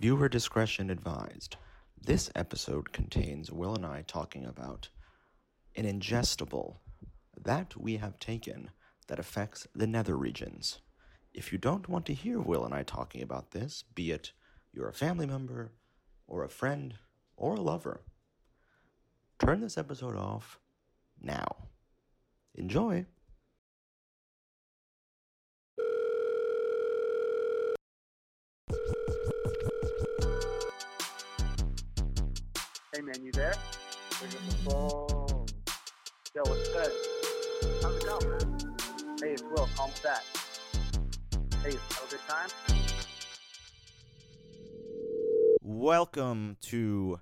Viewer discretion advised. This episode contains Will and I talking about an ingestible that we have taken that affects the nether regions. If you don't want to hear Will and I talking about this, be it you're a family member, or a friend, or a lover, turn this episode off now. Enjoy. Man, you there? Pick up the phone. Yo, what's good? How's it going, man? Hey, it's Will. Call me back. Hey, have a good time? Welcome to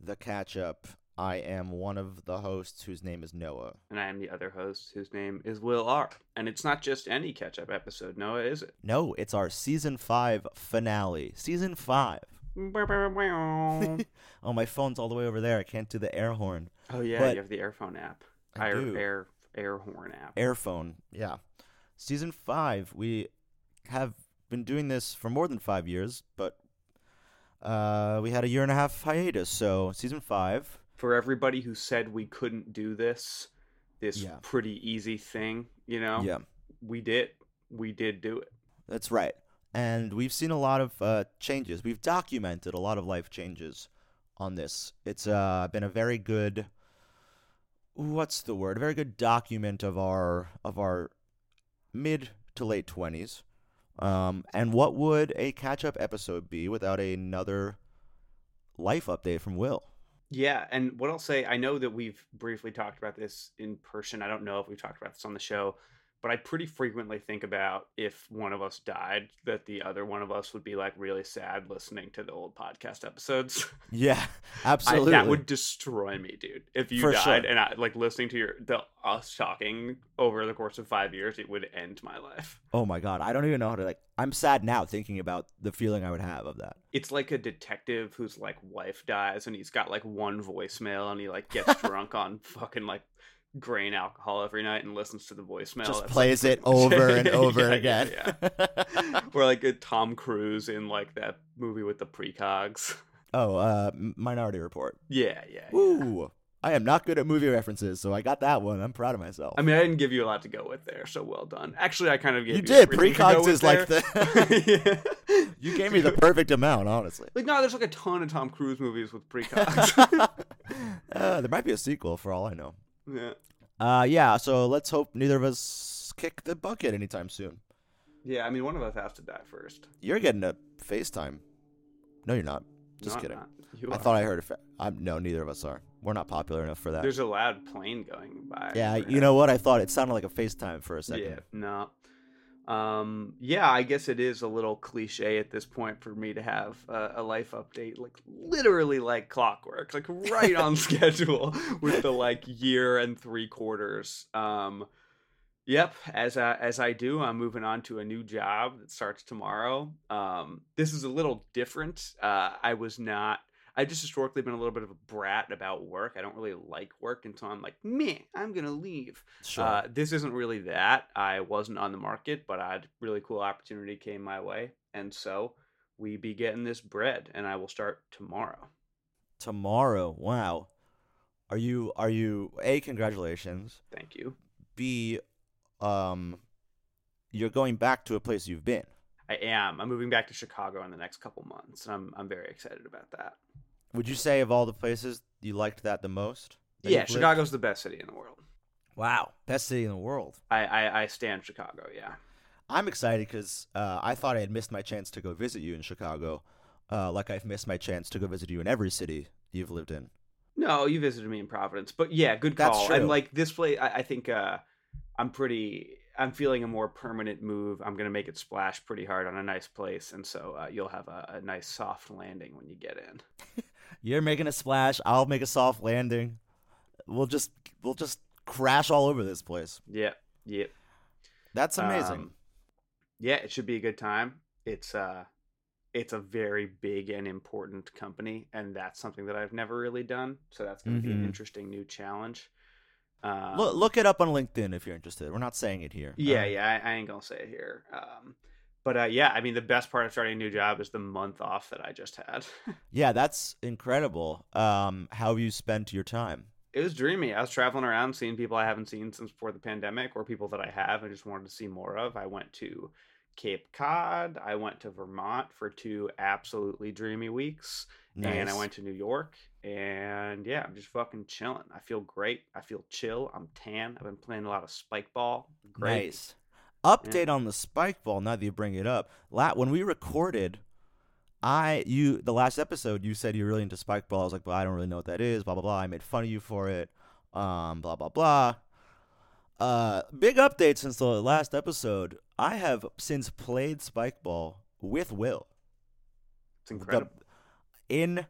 the catch up. I am one of the hosts whose name is Noah. And I am the other host whose name is Will R. And it's not just any catch up episode, Noah, is it? No, it's our season five finale. Season five. oh my phone's all the way over there. I can't do the air horn. Oh yeah, But- you have the Airphone app. I air, do. air air horn app. Airphone. Yeah. Season five. We have been doing this for more than five years, but uh, we had a year and a half hiatus. So season five. For everybody who said we couldn't do this, this Yeah. pretty easy thing, you know, Yeah, we did. We did do it. that's right. And we've seen a lot of uh, changes. We've documented a lot of life changes on this. It's uh, been a very good. What's the word? A very good document of our of our mid to late twenties. Um, and what would a catch up episode be without another life update from Will? Yeah, and what I'll say, I know that we've briefly talked about this in person. I don't know if we've talked about this on the show, but I pretty frequently think about if one of us died, that the other one of us would be like really sad listening to the old podcast episodes. Yeah, I, absolutely. that would destroy me, dude. If you For died sure. and I like listening to your the us talking over the course of five years, it would end my life. oh my god, I don't even know how to like. I'm sad now thinking about the feeling I would have of that. It's like a detective whose like wife dies and he's got like one voicemail and he like gets drunk on fucking like grain alcohol every night and listens to the voicemail. Just plays like, it over and over yeah, again. yeah. Or like a Tom Cruise in like that movie with the precogs. oh, uh, Minority Report. Yeah, yeah. yeah. Ooh, I am not good at movie references, so I got that one. I'm proud of myself. I mean, I didn't give you a lot to go with there, so well done. Actually, I kind of gave You you, did. Precogs is like there. the- you gave me the perfect amount, honestly. like no, there's like a ton of Tom Cruise movies with precogs. uh, there might be a sequel for all I know. Yeah, Uh, yeah. So let's hope neither of us kick the bucket anytime soon. yeah. I mean, one of us has to die first. You're getting a FaceTime. No, you're not. Just No, kidding. not. I are. thought I heard a. Fa- I'm no, neither of us are. We're not popular enough for that. There's a loud plane going by. yeah, you know what? I thought it sounded like a FaceTime for a second. Yeah, no. Um, yeah, I guess it is a little cliche at this point for me to have a, a life update, like literally like clockwork, like right on schedule with the like year and three quarters. Um, yep, as I, as I do, I'm moving on to a new job that starts tomorrow. Um, this is a little different. Uh, I was not. I've just historically been a little bit of a brat about work. I don't really like work, until I'm like, meh, I'm gonna leave. Sure. Uh, this isn't really that. I wasn't on the market, but a really cool opportunity came my way, and so we be getting this bread, and I will start tomorrow. Tomorrow. Wow. Are you? Are you? A. Congratulations. Thank you. B. Um. You're going back to a place you've been. I am. I'm moving back to Chicago in the next couple months, and I'm I'm very excited about that. Would you say of all the places you liked that the most? that yeah, you've lived? Chicago's the best city in the world. Wow, best city in the world. I I, I stand Chicago. Yeah. I'm excited because uh, I thought I had missed my chance to go visit you in Chicago, uh, like I've missed my chance to go visit you in every city you've lived in. No, you visited me in Providence, but yeah, good That's call. true. And like this place, I, I think uh, I'm pretty. I'm feeling a more permanent move. I'm gonna make it splash pretty hard on a nice place, and so uh, you'll have a, a nice soft landing when you get in. You're making a splash. I'll make a soft landing. We'll just we'll just crash all over this place. Yep, yep. That's amazing. Um, yeah, it should be a good time. It's uh, it's a very big and important company, and that's something that I've never really done. So that's gonna be an Mhm. interesting new challenge. Um, look, look it up on LinkedIn if you're interested. We're not saying it here. Yeah, Uh, yeah, I, I ain't gonna say it here. Um, but uh, yeah, I mean, the best part of starting a new job is the month off that I just had. Yeah, that's incredible. Um, how have you spent your time? it was dreamy. I was traveling around, seeing people I haven't seen since before the pandemic, or people that I have and just wanted to see more of. I went to Cape Cod. I went to Vermont for two absolutely dreamy weeks, and I went to New York. And yeah, I'm just fucking chilling. I feel great. I feel chill. I'm tan. I've been playing a lot of spike ball. Great. Nice. Update on the spike ball. Now that you bring it up, La- when we recorded, I you the last episode you said you're really into spike ball. I was like, well, I don't really know what that is. Blah blah blah. I made fun of you for it. Um, blah blah blah. Uh, big update since the last episode. I have since played spike ball with Will. It's the- incredible. in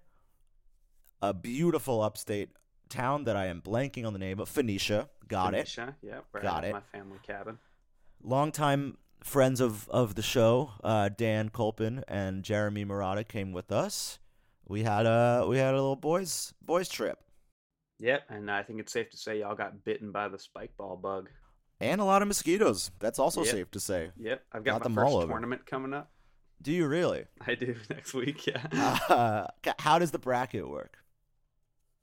a beautiful upstate town that I am blanking on the name of. Phoenicia. Got it. Phoenicia, Yeah, Got it. My family cabin. Longtime friends of, of the show, uh, Dan Colpin and Jeremy Murata came with us. We had a we had a little boys boys trip Yep, and I think it's safe to say y'all got bitten by the spike ball bug. and a lot of mosquitoes. That's also Yep. safe to say. Yep, I've Got got, my first tournament coming up. Do you really? I do next week. Yeah. Uh, how does the bracket work?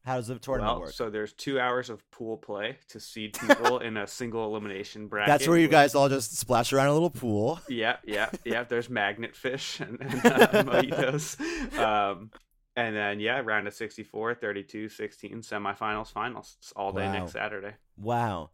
How does the tournament well, work? so there's two hours of pool play to seed people in a single elimination bracket. That's where you guys all just splash around a little pool. Yeah, yeah, yeah. There's magnet fish and, and uh, mojitos. Um, and then yeah, round of 64, 32, 16, semifinals, finals. It's all day Wow. next Saturday. Wow.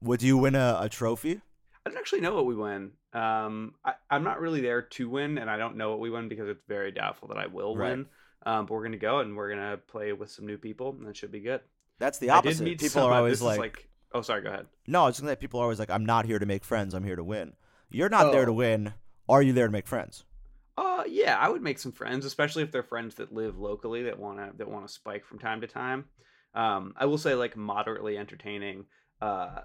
Would you win a, a trophy? I don't actually know what we win. Um, I, I'm not really there to win, and I don't know what we win because it's very doubtful that I will Right. win. Um, but we're gonna go and we're gonna play with some new people, and it should be good. That's the opposite. People are always like, like, oh, sorry, go ahead. no, I was gonna say people are always like, I'm not here to make friends. I'm here to win. You're not there to Oh. win. Are you there to make friends? Uh, yeah, I would make some friends, especially if they're friends that live locally that wanna that wanna spike from time to time. Um, I will say like moderately entertaining. Uh,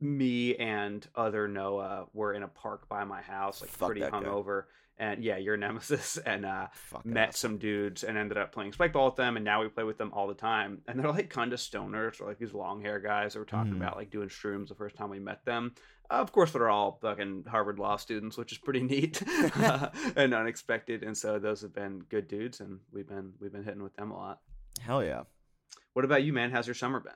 me and other Noah were in a park by my house, like Fuck pretty hungover, guy. And yeah, your nemesis, and uh, Fuck met ass. some dudes and ended up playing spike ball with them, and now we play with them all the time. And they're like kind of stoners, or like these long hair guys that were talking Mhm. about like doing shrooms the first time we met them. Uh, of course, they're all fucking Harvard law students, which is pretty neat and unexpected. And so those have been good dudes, and we've been we've been hitting with them a lot. Hell yeah. What about you, man? How's your summer been?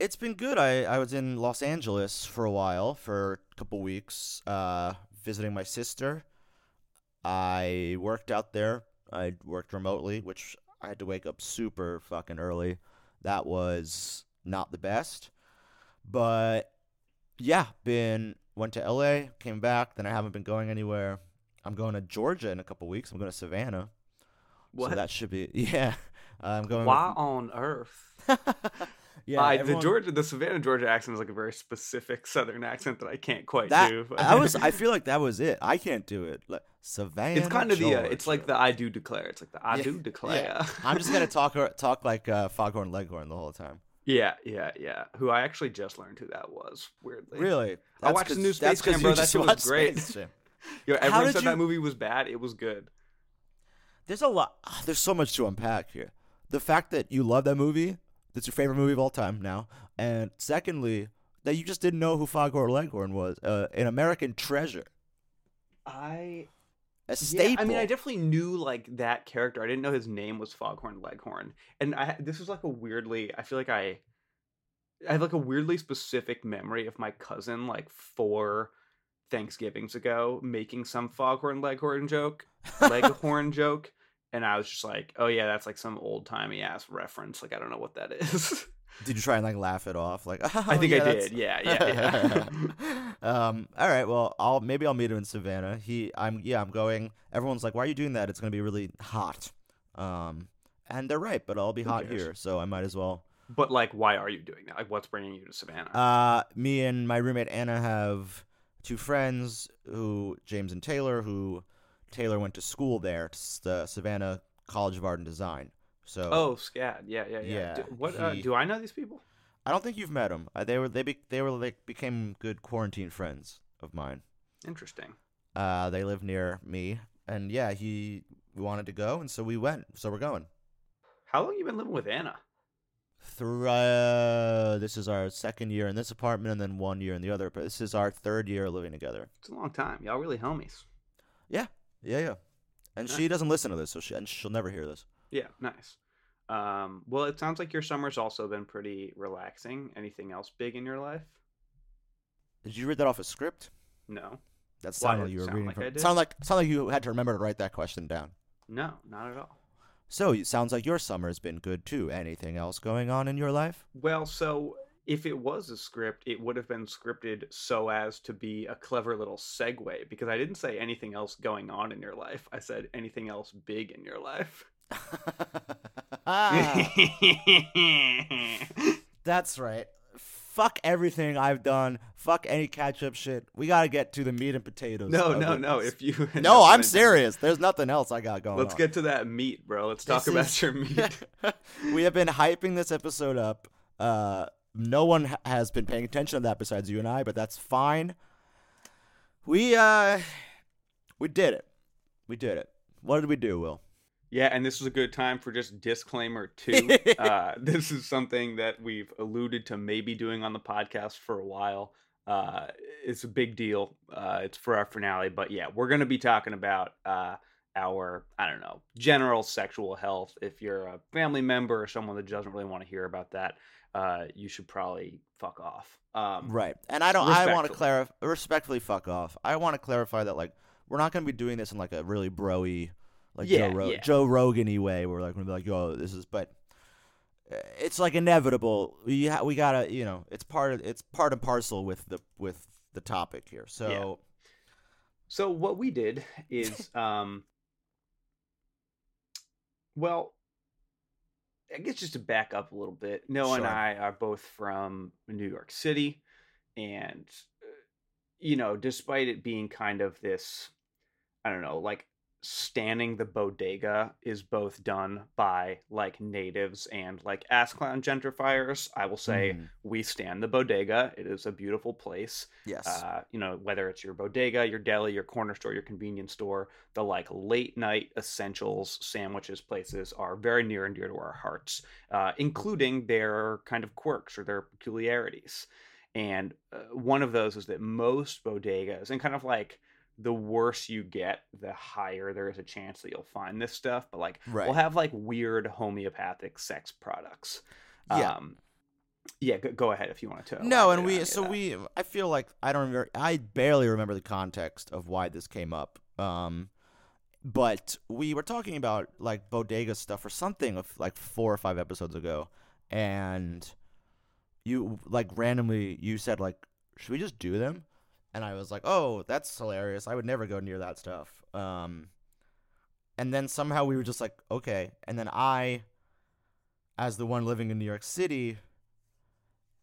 It's been good. I, I was in Los Angeles for a while, for a couple weeks, uh, visiting my sister. I worked out there. I worked remotely, which I had to wake up super fucking early. That was not the best. But yeah, been went to LA, came back, then I haven't been going anywhere. I'm going to Georgia in a couple weeks. I'm going to Savannah. What? So that should be yeah. I'm going Why on earth? Yeah, I, the Georgia, the Savannah, Georgia accent is like a very specific Southern accent that I can't quite that do. but- I was I feel like that was it. I can't do it. Like Savannah. it's kind of the, uh, it's like the I do declare. It's like the I Yeah, do declare. I'm just gonna talk talk like uh, Foghorn Leghorn the whole time. yeah, yeah, yeah. Who I actually just learned who that was. Weirdly, Really? I watched the new Space Jam, bro. That shit was great. Yo, everyone said you- that movie was bad. It was good. There's a lot. There's so much to unpack here. The fact that you love that movie, that's your favorite movie of all time now, and secondly, that you just didn't know who Foghorn Leghorn was, uh, an American treasure, I a Yeah, staple. I mean, I definitely knew like that character. I didn't know his name was Foghorn Leghorn, and I this was like a weirdly. I feel like I, I have like a weirdly specific memory of my cousin like four Thanksgivings ago making some Foghorn Leghorn joke, Leghorn joke, and I was just like, oh yeah, that's like some old timey ass reference. Like I don't know what that is. Did you try and like laugh it off? Like oh, I think yeah, I that's- did. Yeah, yeah, yeah. um. All right. Well, I'll maybe I'll meet him in Savannah. He. I'm. Yeah. I'm going. Everyone's like, "Why are you doing that? It's gonna be really hot." Um. And they're right, but I'll be Who hot cares? here, so I might as well. but like, why are you doing that? Like, what's bringing you to Savannah? Uh, me and my roommate Anna have two friends who James and Taylor, who Taylor went to school there, the Savannah College of Art and Design. So oh, Scad. Yeah, yeah, yeah. Yeah, do, what? Uh, do I know these people? I don't think you've met them. Uh, they were they be, they were like became good quarantine friends of mine. Interesting. Uh, they live near me, and yeah, he wanted to go, and so we went. So we're going. How long you been living with Anna? Through uh, this is our second year in this apartment, and then one year in the other. But this is our third year living together. It's a long time. Y'all really homies. Yeah, yeah, yeah. And she doesn't listen to this, so she and she'll never hear this. Yeah, nice. Um, well, it sounds like your summer's also been pretty relaxing. Anything else big in your life? Did you read that off a script? No, That Why sounded like you were sound reading like from. Sounded like sounded like you had to remember to write that question down. no, not at all. So it sounds like your summer's been good too. Anything else going on in your life? Well, so if it was a script, it would have been scripted so as to be a clever little segue because I didn't say anything else going on in your life. I said anything else big in your life. That's right. Fuck everything I've done. Fuck any catch up shit. We gotta get to the meat and potatoes. no, no, no. If you No, I'm serious. serious. There's nothing else I got going Let's on. get to that meat, bro. Let's talk This about is- your meat. we have been hyping this episode up. Uh, no one has been paying attention to that besides you and I, but that's fine. We uh, we did it. We did it. What did we do, Will? Yeah, and this is a good time for just disclaimer two. uh, this is something that we've alluded to maybe doing on the podcast for a while. Uh, it's a big deal. Uh, it's for our finale, but yeah, we're going to be talking about uh, our I don't know general sexual health. If you're a family member or someone that doesn't really want to hear about that, uh, you should probably fuck off. Um, Right. And I don't. I want to clarify. Respectfully, fuck off. I want to clarify that like we're not going to be doing this in like a really broy, like Yeah, Joe, Ro- yeah. Joe Rogan-y way. Where like we're like gonna be like, yo, this is. But uh, it's like inevitable. We ha- we gotta, you know, it's part of it's part and parcel with the with the topic here. So So what we did is, um, well, I guess just to back up a little bit, Noah and I are both from New York City, and uh, you know, despite it being kind of this, I don't know, like standing the bodega is both done by like natives and like ass clown gentrifiers. I will say mm, we stand the bodega. It is a beautiful place yes, uh, you know, whether it's your bodega, your deli, your corner store, your convenience store, the like late night essentials sandwiches places are very near and dear to our hearts, uh, including their kind of quirks or their peculiarities. And uh, one of those is that most bodegas, and kind of like the worse you get, the higher there is a chance that you'll find this stuff. But like, right. we'll have like weird homeopathic sex products. Yeah. Um, yeah. Go, go ahead if you want to. No, and we so we I feel like I don't remember I barely remember the context of why this came up. Um but we were talking about like bodega stuff or something of like 4 or 5 episodes ago and you like randomly you said like should we just do them? And I was like, "Oh, that's hilarious. I would never go near that stuff." Um and then somehow we were just like, "Okay." And then I as the one living in New York City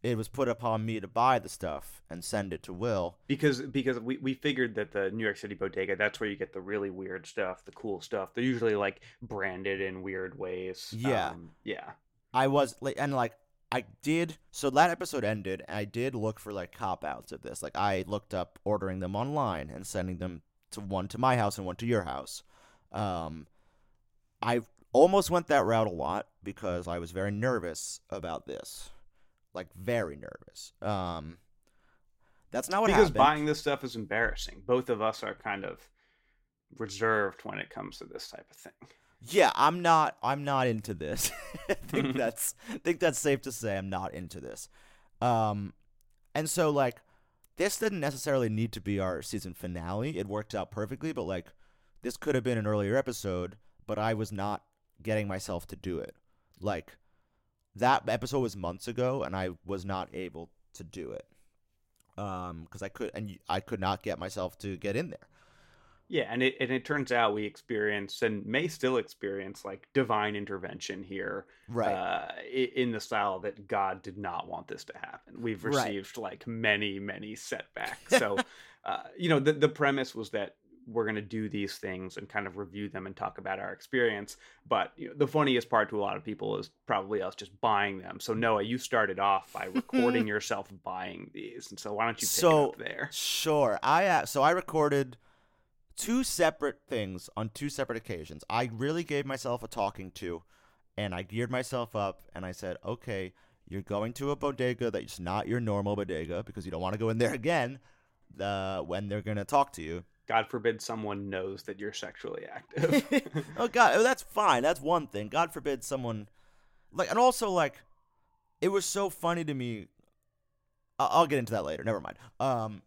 it was put upon me to buy the stuff and send it to Will. because because we, we figured that the New York City bodega that's where you get the really weird stuff, the cool stuff. They're usually like branded in weird ways. Yeah. Um, yeah. I was like, and like I did. So that episode ended, and I did look for like cop outs of this. Like I looked up ordering them online and sending them to one to my house and one to your house. Um, I almost went that route a lot because I was very nervous about this, like very nervous. Um, that's not what because happened. buying this stuff is embarrassing. Both of us are kind of reserved when it comes to this type of thing. Yeah, I'm not. I'm not into this. I think that's. I think that's safe to say I'm not into this. Um, and so like, this didn't necessarily need to be our season finale. It worked out perfectly, but like, this could have been an earlier episode. But I was not getting myself to do it. Like, that episode was months ago, and I was not able to do it. Um, because I could, and I could not get myself to get in there. Yeah, and it and it turns out we experienced and may still experience like divine intervention here, Right. uh, in the style that God did not want this to happen. We've Right. received like many, many setbacks. So, uh, you know, the the premise was that we're going to do these things and kind of review them and talk about our experience. But you know, the funniest part to a lot of people is probably us just buying them. So Noah, you started off by recording yourself buying these, and so why don't you pick So- up there? Sure. I uh, so I recorded two separate things on two separate occasions. I really gave myself a talking to, and I geared myself up, and I said, "Okay, you're going to a bodega that's not your normal bodega because you don't want to go in there again, uh, when they're gonna talk to you." God forbid someone knows that you're sexually active. oh God, oh, that's fine. That's one thing. God forbid someone, like, and also like, it was so funny to me. I- I'll get into that later. Never mind. Um,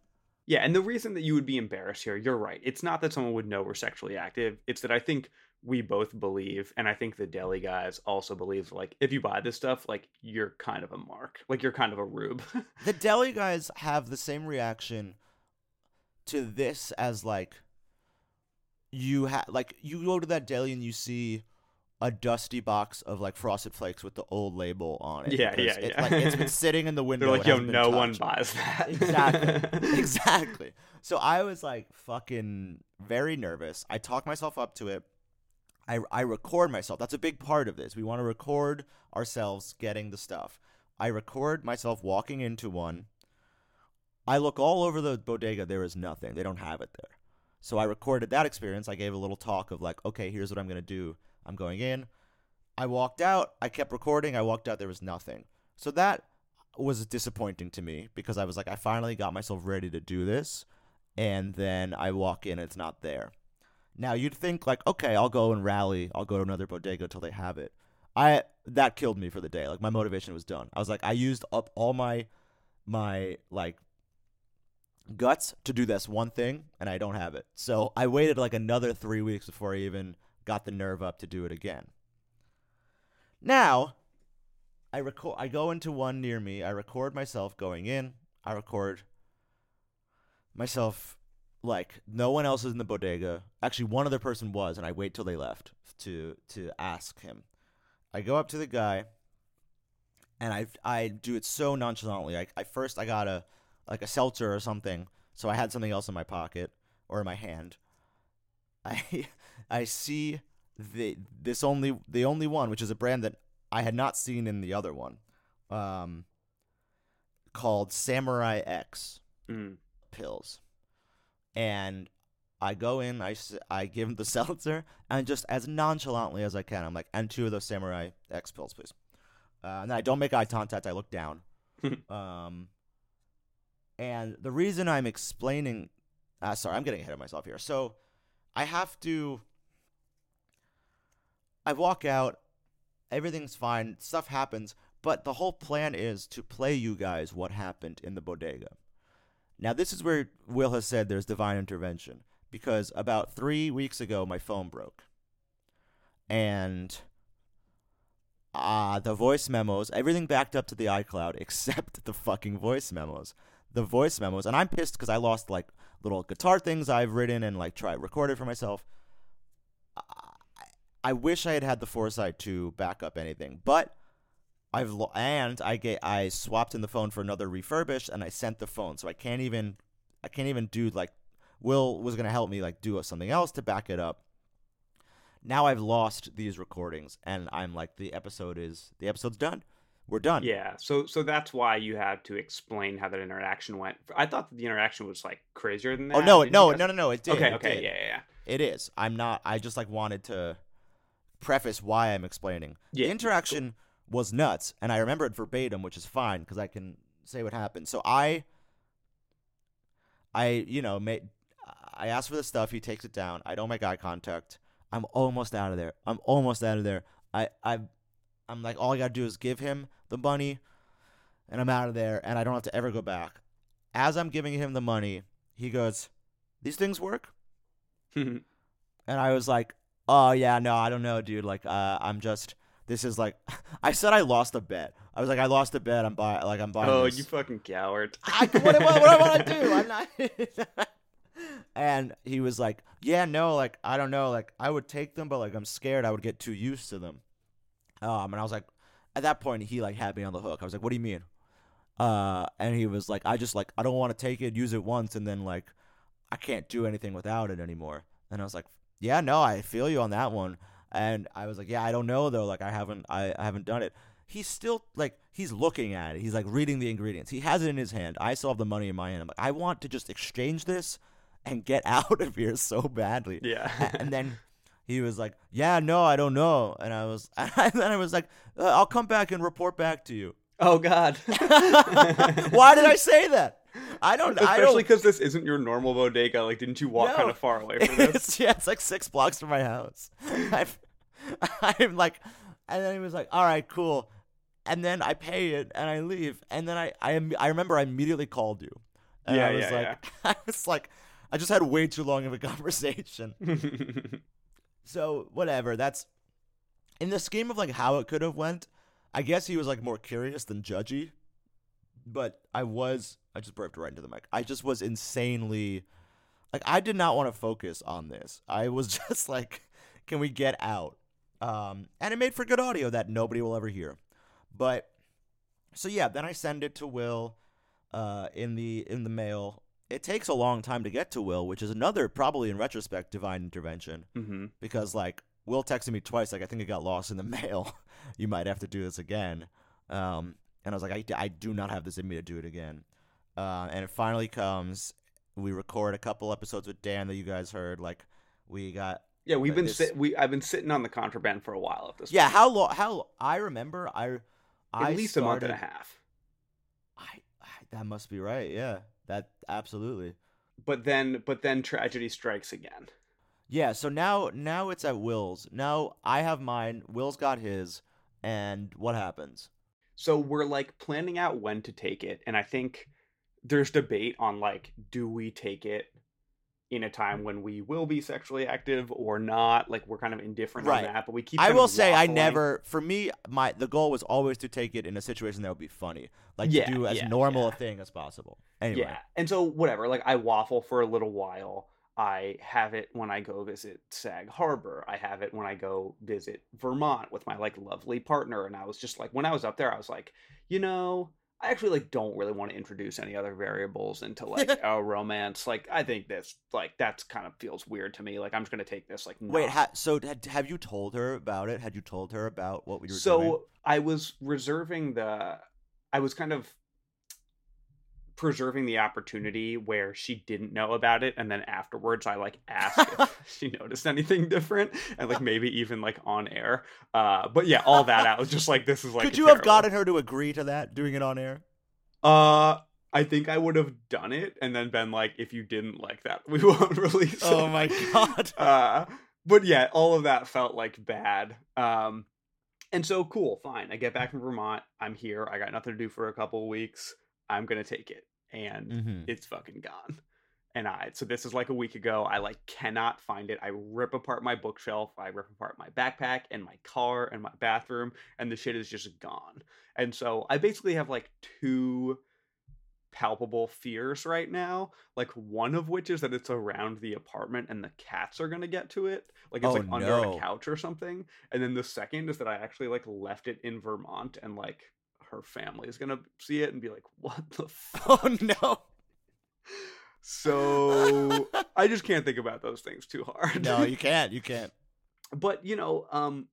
Yeah, and the reason that you would be embarrassed here, you're right. It's not that someone would know we're sexually active. It's that I think we both believe, and I think the deli guys also believe, like, if you buy this stuff, like, you're kind of a mark. Like, you're kind of a rube. the deli guys have the same reaction to this as like you have like you go to that deli and you see a dusty box of like frosted flakes with the old label on it. Yeah, because yeah, it, yeah. like, it's been sitting in the window. They're like, yo, no one buys that. Exactly. exactly. So I was like fucking very nervous. I talk myself up to it. I I record myself. That's a big part of this. We want to record ourselves getting the stuff. I record myself walking into one. I look all over the bodega. There is nothing. They don't have it there. So I recorded that experience. I gave a little talk of like, okay, here's what I'm gonna do. I'm going in. I walked out. I kept recording. I walked out. There was nothing. So that was disappointing to me because I was like, I finally got myself ready to do this, and then I walk in, it's not there. Now you'd think like, okay, I'll go and rally. I'll go to another bodega till they have it. I that killed me for the day. Like my motivation was done. I was like, I used up all my my like guts to do this one thing, and I don't have it. So I waited like another three weeks before I even got the nerve up to do it again. Now, I record. I go into one near me. I record myself going in. I record myself like no one else is in the bodega. Actually, one other person was, and I wait till they left to to ask him. I go up to the guy, and I I do it so nonchalantly. I, I first I got a like a seltzer or something, so I had something else in my pocket or in my hand. I I see the this only the only one, which is a brand that I had not seen in the other one, um, called Samurai X Mm. pills, and I go in, I I give him the seltzer, and just as nonchalantly as I can, I'm like, and two of those Samurai X pills, please. Uh, and then I don't make eye contact. I look down. um, and the reason I'm explaining, uh, sorry, I'm getting ahead of myself here. So I have to. I walk out, everything's fine, stuff happens, but the whole plan is to play you guys what happened in the bodega. Now, this is where Will has said there's divine intervention because about three weeks ago, my phone broke. And uh, the voice memos, everything backed up to the iCloud except the fucking voice memos. The voice memos, and I'm pissed because I lost like little guitar things I've written and like try recorded for myself. I, I wish I had had the foresight to back up anything, but I've lo- and I get I swapped in the phone for another refurbished, and I sent the phone, so I can't even I can't even do like Will was gonna help me like do something else to back it up. Now I've lost these recordings, and I'm like the episode is the episode's done. We're done. Yeah, so so that's why you have to explain how that interaction went. I thought that the interaction was like crazier than oh, that. Oh no, Did no, no, no, no! It did. Okay, it okay, did. yeah, yeah, yeah. It is. I'm not. I just like wanted to preface why I'm explaining. Yeah, the interaction was nuts, and I remember it verbatim, which is fine because I can say what happened. So I, I, you know, made. I asked for the stuff. He takes it down. I don't make eye contact. I'm almost out of there. I'm almost out of there. I, I, I'm like, all I gotta do is give him the money, and I'm out of there, and I don't have to ever go back. As I'm giving him the money, he goes, "These things work." And I was like, "Oh yeah, no, I don't know, dude. Like, uh, I'm just. This is like, I said I lost a bet. I was like, I lost a bet. I'm buying. Like, I'm buying. oh, this. you fucking coward. I, what, what, what I want to do? I'm not. and he was like, "Yeah, no, like I don't know, like I would take them, but like I'm scared I would get too used to them." Um, and I was like, at that point, he like had me on the hook. I was like, "What do you mean?" Uh, and he was like, "I just like I don't want to take it, use it once, and then like I can't do anything without it anymore." And I was like, "Yeah, no, I feel you on that one." And I was like, "Yeah, I don't know though. Like I haven't, I, I haven't done it." He's still like he's looking at it. He's like reading the ingredients. He has it in his hand. I still have the money in my hand. I'm like, I want to just exchange this and get out of here so badly. Yeah. And then he was like, "Yeah, no, I don't know." And I was, and then I was like, uh, "I'll come back and report back to you." oh God. Why did I say that? I don't. I Especially because this isn't your normal bodega. Like, didn't you walk No. kind of far away from this? It's, yeah, it's like six blocks from my house. I've, I'm like, and then he was like, "All right, cool," and then I pay it and I leave, and then I I I remember I immediately called you. And Yeah, I was yeah, like, I was like, I just had way too long of a conversation. So whatever. That's in the scheme of like how it could have went. I guess he was like more curious than judgy, but I was. I just burped right into the mic. I just was insanely, like, I did not want to focus on this. I was just like, can we get out? Um, and it made for good audio that nobody will ever hear. But so yeah, then I send it to Will, uh, in the in the mail. It takes a long time to get to Will, which is another probably in retrospect divine intervention hmm because like Will texted me twice, like I think it got lost in the mail. you might have to do this again. Um, and I was like, I, I do not have this in me to do it again. Uh, and it finally comes. We record a couple episodes with Dan that you guys heard. Like we got Yeah, we've been this- sit- we I've been sitting on the contraband for a while at this. yeah. point. How long? How I remember I I at least a month and a half. I, I that must be right. Yeah, that absolutely. But then but then tragedy strikes again. Yeah, so now now it's at Will's. Now I have mine, Will's got his, and what happens? So we're like planning out when to take it, and I think there's debate on like, do we take it in a time mm. when we will be sexually active or not? Like we're kind of indifferent Right. on that, but we keep. I will say I never for me my the goal was always to take it in a situation that would be funny. Like Yeah, to do as yeah, normal yeah. a thing as possible. Anyway. Yeah, and so whatever. Like I waffle for a little while. I have it when I go visit Sag Harbor. I have it when I go visit Vermont with my like lovely partner. And I was just like, when I was up there, I was like, you know, I actually like don't really want to introduce any other variables into like a romance. Like I think this like that's kind of feels weird to me. Like I'm just gonna take this like Wait, ha- so had, have you told her about it? Had you told her about what we were so doing? So I was reserving the I was kind of preserving the opportunity where she didn't know about it and then afterwards I like asked if she noticed anything different and like maybe even like on air. Uh but yeah, all that I was just like this is like Could you have gotten her to agree to that, doing it on air? Uh I think I would have done it and then been like if you didn't like that, we won't release Oh it." my god. uh but yeah all of that felt like bad um and so cool fine i get back from vermont i'm here i got nothing to do for a couple of weeks i'm gonna take it and hmm it's fucking gone. And i so this is like a week ago i like cannot find it. I rip apart my bookshelf i rip apart my backpack and my car and my bathroom and the shit is just gone. And so i basically have like two palpable fears right now like one of which is that it's around the apartment and the cats are going to get to it like it's Oh, like under no. a couch or something. And then the second is that i actually like left it in vermont and like her family is going to see it and be like what the fuck Oh no. so i just can't think about those things too hard no, you can't. You can't. but you know um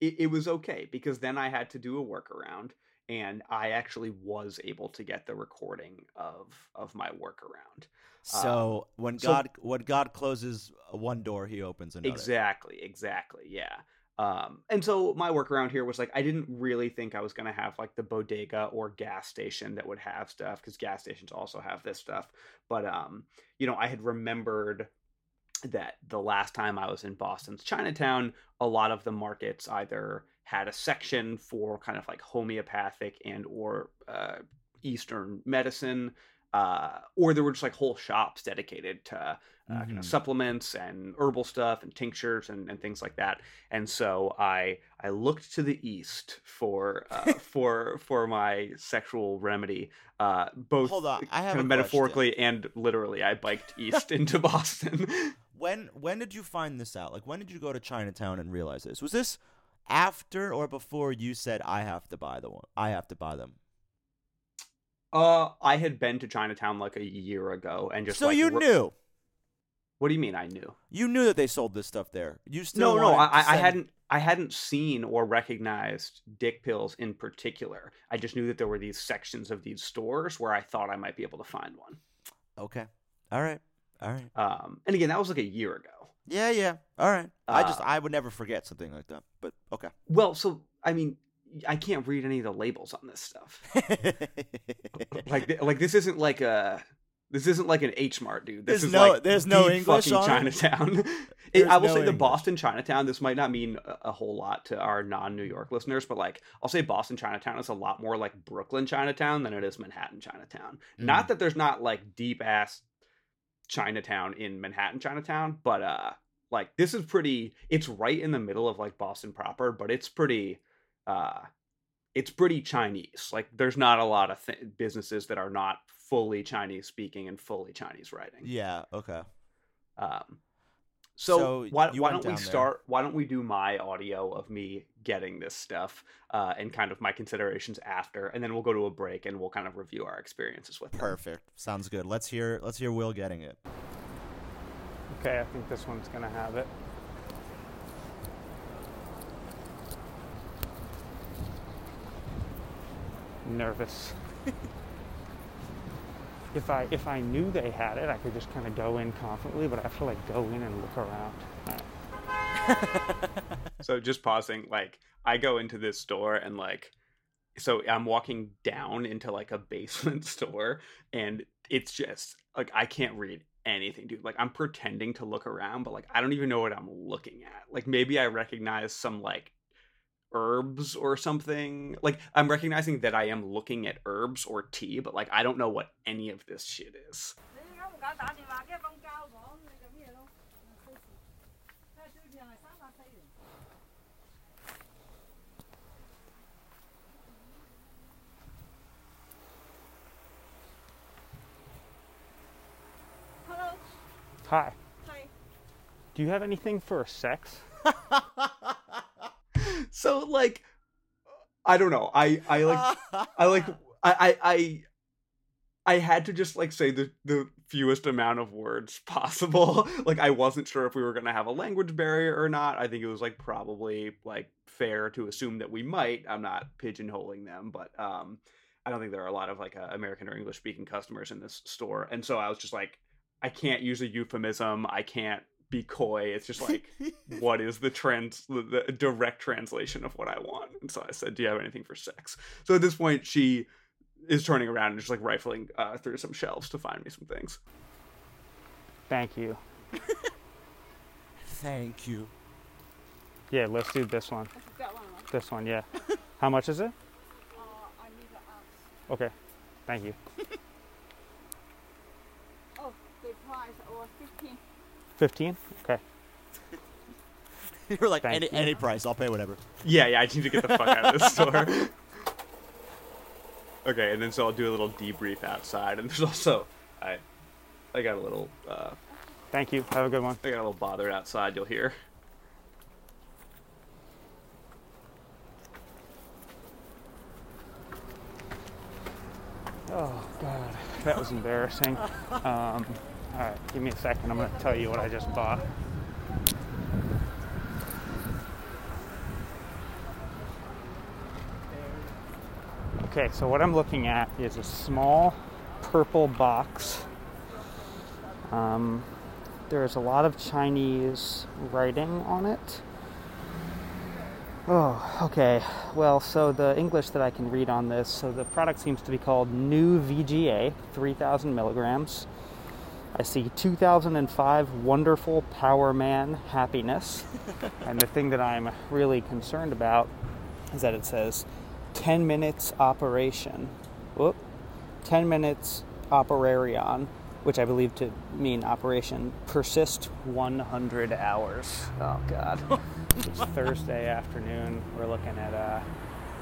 it, it was okay because then i had to do a workaround and i actually was able to get the recording of of my workaround So when Um, so- God when God closes one door, He opens another. exactly exactly yeah um and so my workaround here was like i didn't really think i was to have like the bodega or gas station that would have stuff because gas stations also have this stuff. But um you know i had remembered that the last time i was in boston's chinatown a lot of the markets either had a section for kind of like homeopathic and or uh, eastern medicine uh, or there were just like whole shops dedicated to uh, kind Mhm. of supplements and herbal stuff and tinctures and, and things like that. And so I I looked to the east for uh, for for my sexual remedy, uh, both Hold on, I have kind of metaphorically and literally. I biked east into Boston. When when did you find this out? Like when did you go to Chinatown and realize this? Was this after or before you said I have to buy the one? I have to buy them. uh, I had been to Chinatown like a year ago and just so like, you ro- knew. What do you mean? I knew. You knew that they sold this stuff there. You still no, no, I, I hadn't. I hadn't seen or recognized dick pills in particular. I just knew that there were these sections of these stores where I thought I might be able to find one. Okay. All right. All right. Um, and again, that was like a year ago. Yeah, yeah. All right. I just Uh, I would never forget something like that. But okay. Well, so I mean, I can't read any of the labels on this stuff. like like this isn't like a this isn't like an H Mart, dude. This There's is no- like there's no English fucking on? Chinatown. It- I will no say the Boston Chinatown. This might not mean a, a whole lot to our non New York listeners, but like I'll say Boston Chinatown is a lot more like Brooklyn Chinatown than it is Manhattan Chinatown. Mm. Not that there's not like deep ass Chinatown in Manhattan Chinatown, but uh like this is pretty it's right in the middle of like Boston proper, but it's pretty uh it's pretty Chinese. Like there's not a lot of th- businesses that are not fully Chinese speaking and fully Chinese writing. yeah. Okay. Um so, So why, why don't we down there. start why don't we do my audio of me getting this stuff uh, and kind of my considerations after and then we'll go to a break and we'll kind of review our experiences with them. Perfect. Sounds good. Let's hear. Let's hear Will getting it. Okay, I think this one's gonna have it. nervous. if I if I knew they had it, I could just kind of go in confidently, but I have to like go in and look around. Right. So just pausing, like I go into this store and like so I'm walking down into like a basement store and it's just like I can't read anything, dude. Like I'm pretending to look around, but like I don't even know what I'm looking at. Like maybe I recognize some like herbs or something. Like I'm recognizing that I am looking at herbs or tea, but like I don't know what any of this shit is. Hello. Hi. Hi. Do you have anything for sex? So like I don't know. I I like I like I I I had to just like say the the fewest amount of words possible. like I wasn't sure if we were going to have a language barrier or not. I think it was like probably like fair to assume that we might. I'm not pigeonholing them, but um I don't think there are a lot of like uh, American or English speaking customers in this store. And so I was just like I can't use a euphemism. I can't be coy. It's just like, what is the trans the, the direct translation of what I want? And so I said, do you have anything for sex? So at this point, she is turning around and just like rifling uh, through some shelves to find me some things. Thank you. Thank you. Yeah, let's do this one. This one, yeah. How much is it? Uh, okay, thank you. 15? Okay. You're like Thank any you. any price. I'll pay whatever. Yeah, yeah, I need to get the fuck out of this store. Okay, and then so I'll do a little debrief outside, and there's also I I got a little uh, Thank you. Have a good one. I got a little bothered outside. You'll hear. Oh god, that was embarrassing. Um, all right, give me a second. I'm gonna tell you what I just bought. Okay, so what I'm looking at is a small purple box. Um, there's a lot of Chinese writing on it. Oh, okay. Well, so the English that I can read on this, so the product seems to be called New VGA, 3,000 milligrams. I see 2005 Wonderful Power Man Happiness. and the thing that I'm really concerned about is that it says 10 minutes operation. Whoop. 10 minutes operarion, which I believe to mean operation persist 100 hours. Oh, God. it's Thursday afternoon. We're looking at, uh,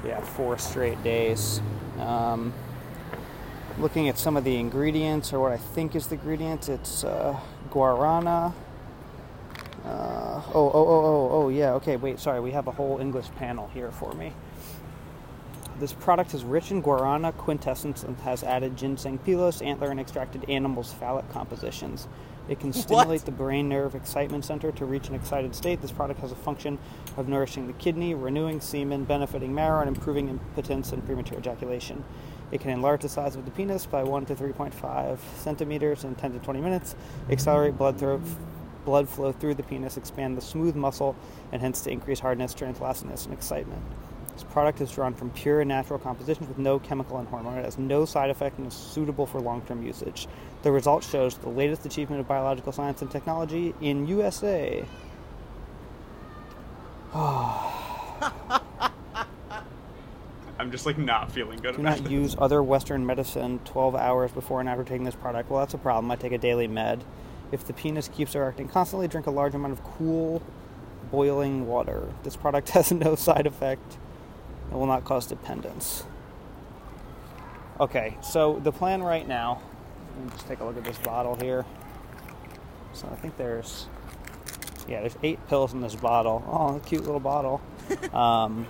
yeah, four straight days. Um, looking at some of the ingredients, or what I think is the ingredients, it's uh, guarana. Uh, oh, oh, oh, oh, oh, yeah, okay, wait, sorry, we have a whole English panel here for me. This product is rich in guarana quintessence and has added ginseng pilose, antler, and extracted animals' phallic compositions. It can stimulate the brain nerve excitement center to reach an excited state. This product has a function of nourishing the kidney, renewing semen, benefiting marrow, and improving impotence and premature ejaculation. It can enlarge the size of the penis by 1 to 3.5 centimeters in 10 to 20 minutes, accelerate blood, blood flow through the penis, expand the smooth muscle, and hence to increase hardness, translucentness, and excitement. This product is drawn from pure natural compositions with no chemical and hormone. It has no side effect and is suitable for long-term usage. The result shows the latest achievement of biological science and technology in USA. I'm just like not feeling good Do not this. use other Western medicine 12 hours before and after taking this product. Well, that's a problem. I take a daily med. If the penis keeps erecting constantly, drink a large amount of cool, boiling water. This product has no side effect and will not cause dependence. Okay, so the plan right now, let me just take a look at this bottle here. So I think there's, yeah, there's eight pills in this bottle. Oh, a cute little bottle. um,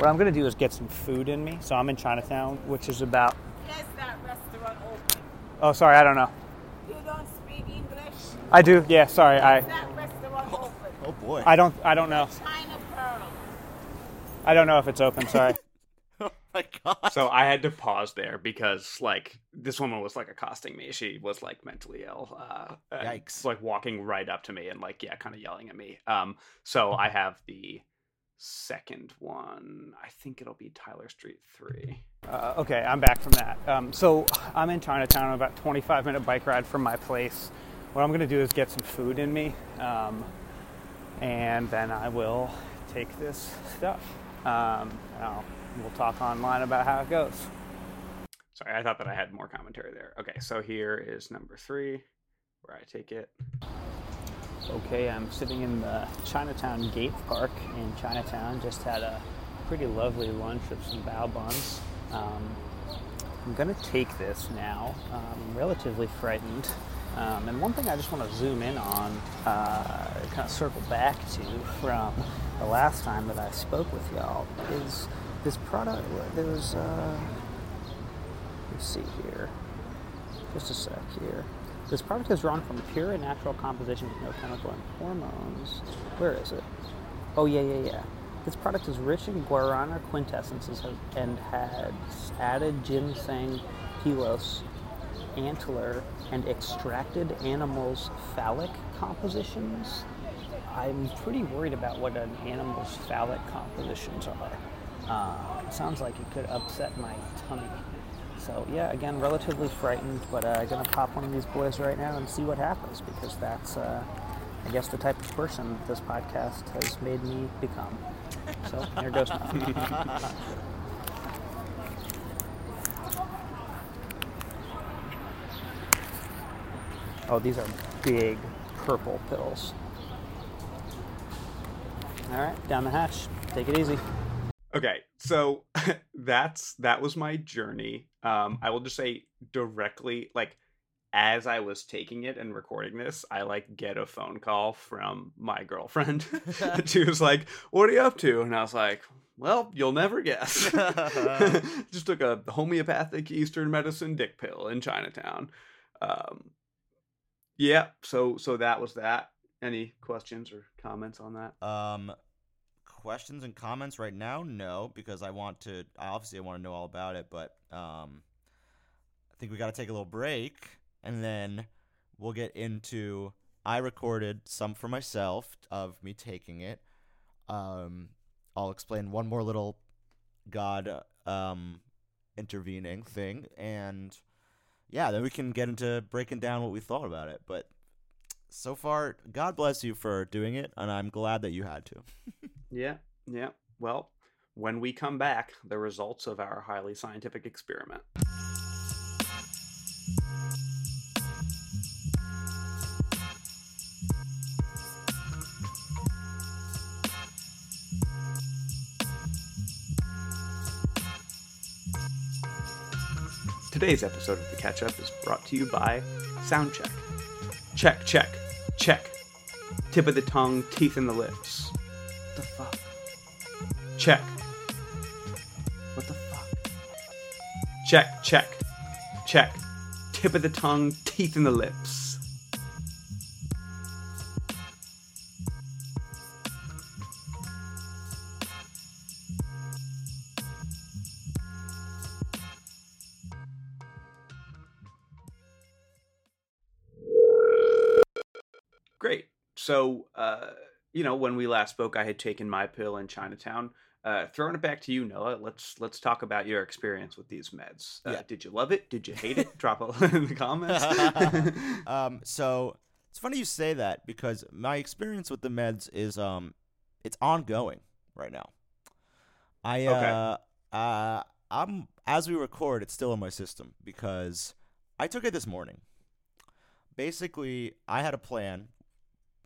what I'm going to do is get some food in me. So I'm in Chinatown, which is about. Yes, that restaurant open. Oh, sorry, I don't know. You don't speak English? I do. Yeah, sorry, I. That restaurant open. Oh boy. I don't. I don't know. China Pearl. I don't know if it's open. Sorry. oh my god. So I had to pause there because like this woman was like accosting me. She was like mentally ill. Uh, and, Yikes. Like walking right up to me and like yeah, kind of yelling at me. Um, so I have the second one. I think it'll be Tyler Street three. Uh, okay, I'm back from that. Um, so I'm in Chinatown. About 25 minute bike ride from my place. What I'm going to do is get some food in me, um, and then I will take this stuff. Um, we'll talk online about how it goes. Sorry, I thought that I had more commentary there. Okay, so here is number three, where I take it. Okay, I'm sitting in the Chinatown Gate Park in Chinatown. Just had a pretty lovely lunch of some bao buns. Um, I'm gonna take this now. I'm relatively frightened. Um, and one thing I just want to zoom in on, uh, kind of circle back to from the last time that I spoke with y'all, is this product. There's, uh, let's see here. Just a sec here. This product is drawn from pure and natural composition with no chemical and hormones. Where is it? Oh, yeah, yeah, yeah. This product is rich in guarana quintessences and has added ginseng, pilose, antler, and extracted animals' phallic compositions. I'm pretty worried about what an animal's phallic compositions are. Uh, sounds like it could upset my tummy. So yeah, again, relatively frightened, but uh, gonna pop one of these boys right now and see what happens because that's, uh, I guess, the type of person this podcast has made me become. So here goes. oh, these are big purple pills. All right, down the hatch. Take it easy. Okay, so that's that was my journey. Um, I will just say directly, like as I was taking it and recording this, I like get a phone call from my girlfriend. she was like, "What are you up to?" And I was like, "Well, you'll never guess. just took a homeopathic Eastern medicine dick pill in Chinatown." Um, yeah, so so that was that. Any questions or comments on that? Um, questions and comments right now? No, because I want to. Obviously I want to know all about it, but um, I think we got to take a little break, and then we'll get into. I recorded some for myself of me taking it. Um, I'll explain one more little God um intervening thing, and yeah, then we can get into breaking down what we thought about it. But so far, God bless you for doing it, and I'm glad that you had to. Yeah, yeah. Well, when we come back, the results of our highly scientific experiment. Today's episode of The Catch Up is brought to you by Soundcheck. Check, check, check. Tip of the tongue, teeth in the lips. What the fuck? Check. What the fuck? Check, check, check. Tip of the tongue, teeth in the lips. Great. So, uh, you know, when we last spoke, I had taken my pill in Chinatown. Uh, throwing it back to you, Noah. Let's let's talk about your experience with these meds. Uh, Yeah. Did you love it? Did you hate it? Drop it in the comments. um, so it's funny you say that because my experience with the meds is um, it's ongoing right now. I Okay. uh, uh, I'm as we record, it's still in my system because I took it this morning. Basically, I had a plan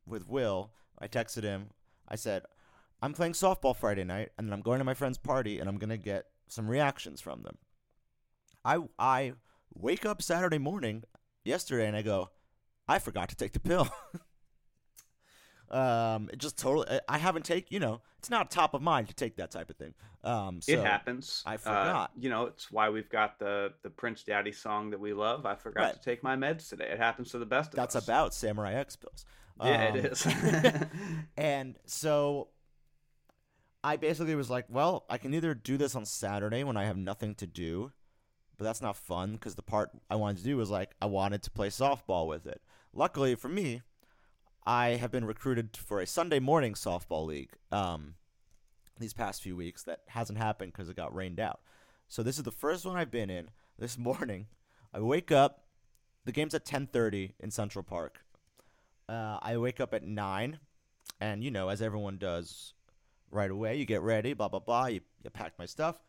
with Will. I texted him. I said, "I'm playing softball Friday night, and then I'm going to my friend's party, and I'm gonna get some reactions from them." I I wake up Saturday morning yesterday and I go, I forgot to take the pill. um, it just totally. I- haven't take. You know, it's not top of mind to take that type of thing. Um, so it happens. I Uh, forgot. you know, it's why we've got the the Prince Daddy song that we love. I forgot Right. to take my meds today. It happens to the best of That's us. about Samurai X pills. Yeah, Um, it is. and so I basically was like, well, I can either do this on Saturday when I have nothing to do, but that's not fun because the part I wanted to do was like, I wanted to play softball with it. Luckily for me, I have been recruited for a Sunday morning softball league um, these past few weeks. That hasn't happened because it got rained out. So this is the first one I've been in. This morning, I wake up. The game's at 10:30 in Central Park. Uh, I wake up at nine, and you know, as everyone does, right away, you get ready, blah blah blah. You, you pack my stuff.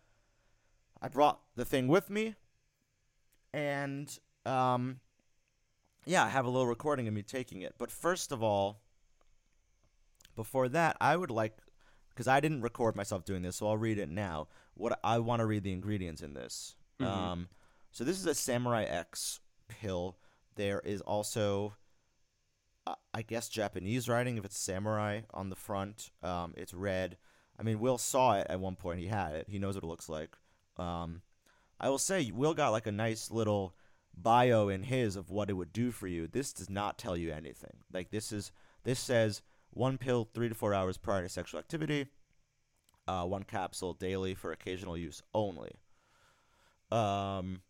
I brought the thing with me, and um, yeah, I have a little recording of me taking it. But first of all, before that, I would like, because I didn't record myself doing this, so I'll read it now. What I want to read the ingredients in this. Mhm. Um, so this is a Samurai X pill. There is also I guess Japanese writing if it's samurai on the front. Um, it's red. I mean, Will saw it at one point. He had it. He knows what it looks like. Um, I will say, Will got like a nice little bio in his of what it would do for you. This does not tell you anything. Like this is this says one pill three to four hours prior to sexual activity. Uh, one capsule daily for occasional use only. Um,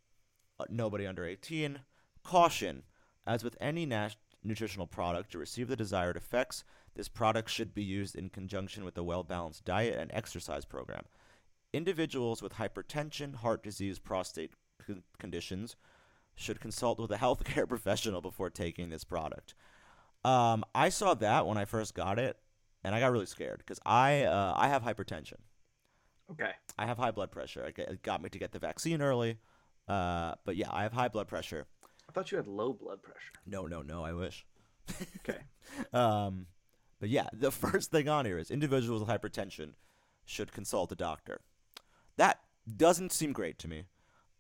uh, nobody under 18. Caution. As with any nat- nutritional product, to receive the desired effects, this product should be used in conjunction with a well balanced diet and exercise program. Individuals with hypertension, heart disease, prostate con- conditions should consult with a healthcare professional before taking this product. Um, I saw that when I first got it, and I got really scared because I uh, I have hypertension. okay. I have high blood pressure. It got- It got me to get the vaccine early, uh, but yeah, I have high blood pressure. I thought you had low blood pressure. No, no, no. I wish. Okay. Um, but yeah, the first thing on here is individuals with hypertension should consult a doctor. That doesn't seem great to me.